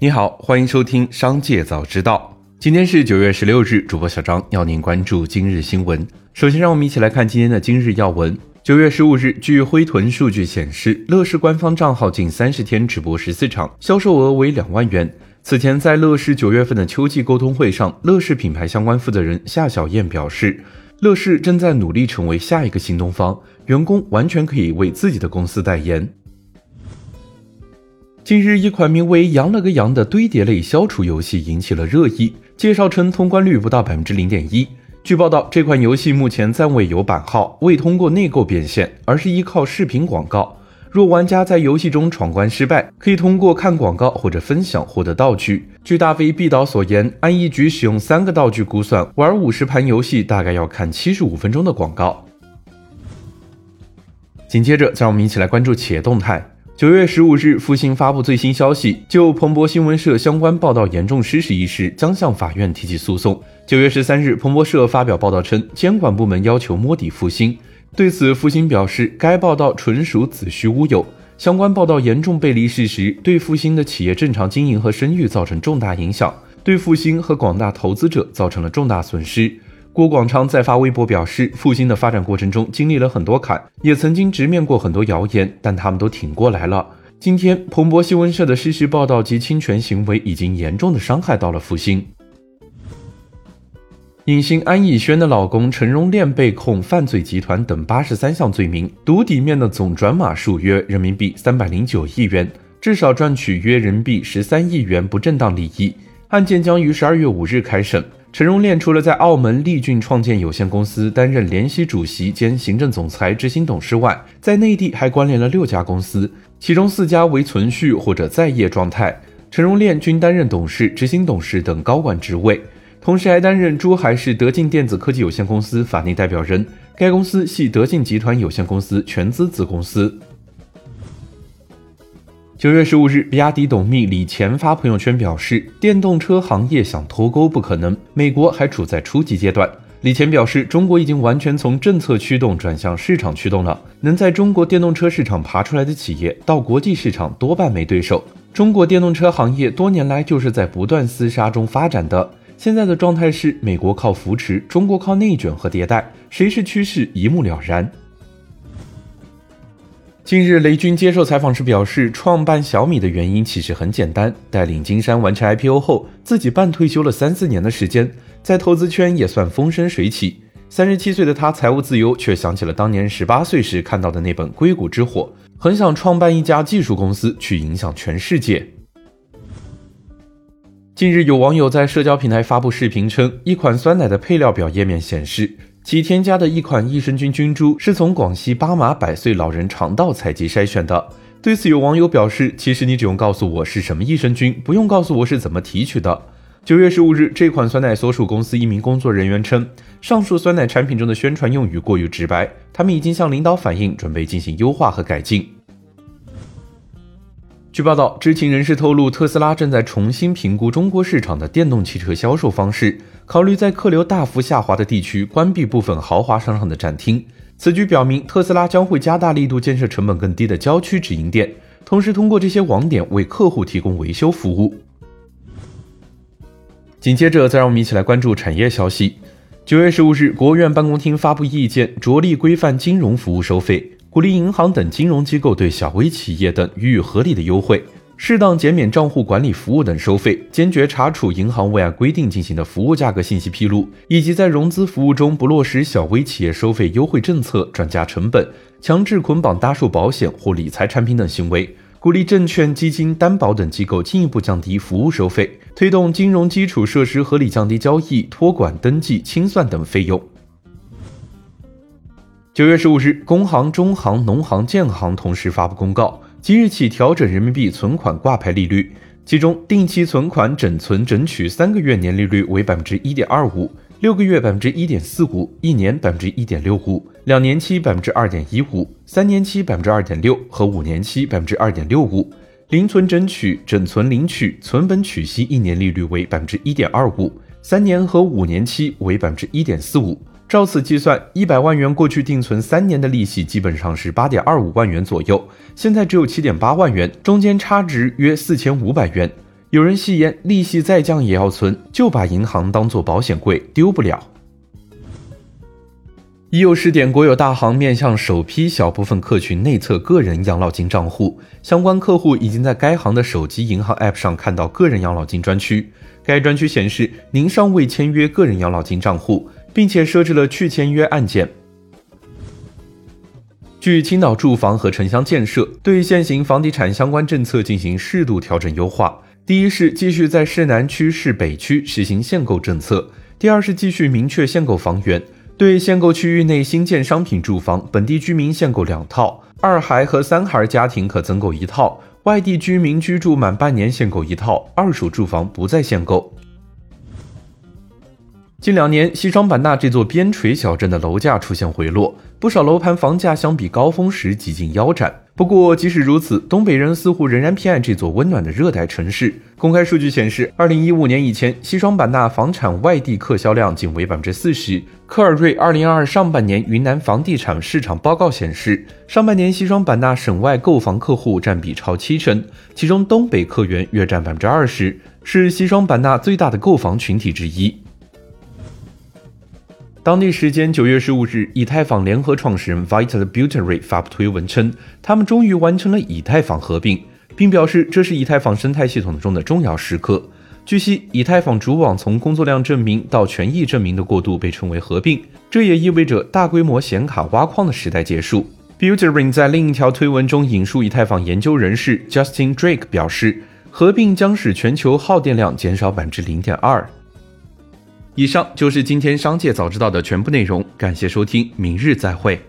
你好，欢迎收听《商界早知道》。今天是九月十六日，主播小张要您关注今日新闻。首先，让我们一起来看今天的今日要闻。九月十五日，据灰豚数据显示，乐视官方账号近三十天直播十四场，销售额为两万元。此前，在乐视九月份的秋季沟通会上，乐视品牌相关负责人夏小燕表示，乐视正在努力成为下一个新东方，员工完全可以为自己的公司代言。近日，一款名为《羊了个羊》的堆叠类消除游戏引起了热议。介绍称，通关率不到百分之零点一。据报道，这款游戏目前暂未有版号，未通过内购变现，而是依靠视频广告。若玩家在游戏中闯关失败，可以通过看广告或者分享获得道具。据大飞毕导所言，按一局使用三个道具估算，玩五十盘游戏大概要看七十五分钟的广告。紧接着，让我们一起来关注企业动态。九月十五日，复星发布最新消息，就彭博新闻社相关报道严重失实一事，将向法院提起诉讼。九月十三日，彭博社发表报道称，监管部门要求摸底复星。对此，复星表示，该报道纯属子虚乌有，相关报道严重背离事实，对复星的企业正常经营和声誉造成重大影响，对复星和广大投资者造成了重大损失。郭广昌在发微博表示，复兴的发展过程中经历了很多坎，也曾经直面过很多谣言，但他们都挺过来了。今天，彭博新闻社的失实报道及侵权行为已经严重的伤害到了复兴。影星安以轩的老公陈荣炼被控犯罪集团等八十三项罪名，赌底面的总转码数约人民币三百零九亿元，至少赚取约人民币十三亿元不正当利益。案件将于十二月五日开审。陈荣炼除了在澳门利骏创建有限公司担任联席主席兼行政总裁、执行董事外，在内地还关联了六家公司，其中四家为存续或者在业状态。陈荣炼均担任董事、执行董事等高管职位，同时还担任珠海市德进电子科技有限公司法定代表人，该公司系德进集团有限公司全资子公司。九月十五日，比亚迪董秘李乾发朋友圈表示，电动车行业想脱钩不可能，美国还处在初级阶段。李乾表示，中国已经完全从政策驱动转向市场驱动了，能在中国电动车市场爬出来的企业，到国际市场多半没对手。中国电动车行业多年来就是在不断厮杀中发展的，现在的状态是美国靠扶持，中国靠内卷和迭代，谁是趋势一目了然。近日，雷军接受采访时表示，创办小米的原因其实很简单：带领金山完成 IPO 后，自己半退休了三四年的时间，在投资圈也算风生水起。三十七岁的他财务自由，却想起了当年十八岁时看到的那本《硅谷之火》，很想创办一家技术公司去影响全世界。近日，有网友在社交平台发布视频称，一款酸奶的配料表页面显示。其添加的一款益生菌菌株是从广西巴马百岁老人肠道采集筛选的。对此，有网友表示：“其实你只用告诉我是什么益生菌，不用告诉我是怎么提取的。”九月十五日，这款酸奶所属公司一名工作人员称，上述酸奶产品中的宣传用语过于直白，他们已经向领导反映，准备进行优化和改进。据报道，知情人士透露，特斯拉正在重新评估中国市场的电动汽车销售方式，考虑在客流大幅下滑的地区关闭部分豪华商场的展厅。此举表明，特斯拉将会加大力度建设成本更低的郊区直营店，同时通过这些网点为客户提供维修服务。紧接着，再让我们一起来关注产业消息。九月十五日，国务院办公厅发布意见，着力规范金融服务收费。鼓励银行等金融机构对小微企业等予以合理的优惠，适当减免账户管理服务等收费，坚决查处银行未按规定进行的服务价格信息披露，以及在融资服务中不落实小微企业收费优惠政策、转嫁成本、强制捆绑搭售保险或理财产品等行为。鼓励证券、基金、担保等机构进一步降低服务收费，推动金融基础设施合理降低交易、托管、登记、清算等费用。九月十五日，工行、中行、农行、建行同时发布公告，即日起调整人民币存款挂牌利率，其中定期存款整存整取三个月年利率为百分之一点二五，六个月百分之一点四五，一年百分之一点六五，两年期百分之二点一五，三年期百分之二点六和五年期百分之二点六五。零存整取、整存领取、存本取息一年利率为百分之一点二五，三年和五年期为百分之一点四五。照此计算，一百万元过去定存三年的利息基本上是八点二五万元左右，现在只有七点八万元，中间差值约四千五百元。有人戏言，利息再降也要存，就把银行当做保险柜，丢不了。已有试点国有大行面向首批小部分客群内测个人养老金账户，相关客户已经在该行的手机银行 App 上看到个人养老金专区。该专区显示您尚未签约个人养老金账户，并且设置了去签约按键。据青岛住房和城乡建设对现行房地产相关政策进行适度调整优化，第一是继续在市南区、市北区实行限购政策；第二是继续明确限购房源。对限购区域内新建商品住房，本地居民限购两套，二孩和三孩家庭可增购一套，外地居民居住满半年限购一套，二手住房不再限购。近两年，西双版纳这座边陲小镇的楼价出现回落，不少楼盘房价相比高峰时几近腰斩。不过，即使如此，东北人似乎仍然偏爱这座温暖的热带城市。公开数据显示，二零一五年以前，西双版纳房产外地客销量仅为百分之四十。科尔瑞二零二二上半年云南房地产市场报告显示，上半年西双版纳省外购房客户占比超七成，其中东北客源约占百分之二十，是西双版纳最大的购房群体之一。当地时间九月十五日，以太坊联合创始人 Vital b u t e r y 发布推文称，他们终于完成了以太坊合并，并表示这是以太坊生态系统中的重要时刻。据悉，以太坊主网从工作量证明到权益证明的过渡被称为合并，这也意味着大规模显卡挖矿的时代结束。b u t e r y 在另一条推文中引述以太坊研究人士 Justin Drake 表示，合并将使全球耗电量减少百分之零点二。以上就是今天商界早知道的全部内容，感谢收听，明日再会。